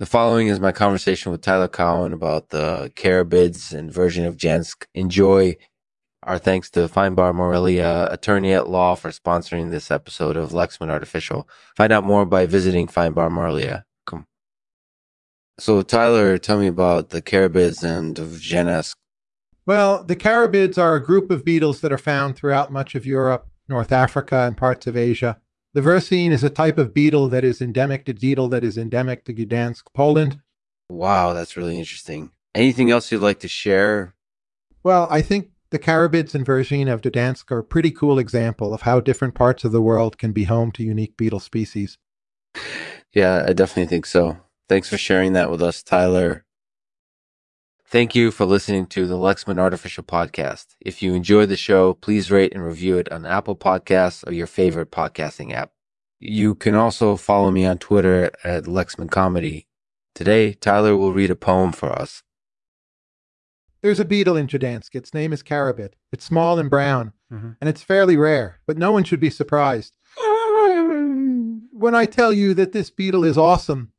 The following is my conversation with Tyler Cowen about the Carabids and versine of Gdansk. Enjoy. Our thanks to Feinbar Morelia, attorney at law, for sponsoring this episode of Lexman Artificial. Find out more by visiting Feinbar Morelia. Come. So, Tyler, tell me about the Carabids and of Gdansk. Well, the carabids are a group of beetles that are found throughout much of Europe, North Africa, and parts of Asia. The versine is a type of beetle that is endemic to beetle that is endemic to Gdansk, Poland. Wow, that's really interesting. Anything else you'd like to share? Well, I think the carabids and versine of Gdansk are a pretty cool example of how different parts of the world can be home to unique beetle species. Yeah, I definitely think so. Thanks for sharing that with us, Tyler. Thank you for listening to the Lexman Artificial Podcast. If you enjoy the show, please rate and review it on Apple Podcasts or your favorite podcasting app. You can also follow me on Twitter at Lexman Comedy. Today, Tyler will read a poem for us. There's a beetle in Gdansk. Its name is carabid. It's small and brown, mm-hmm. and it's fairly rare, but no one should be surprised when I tell you that this beetle is awesome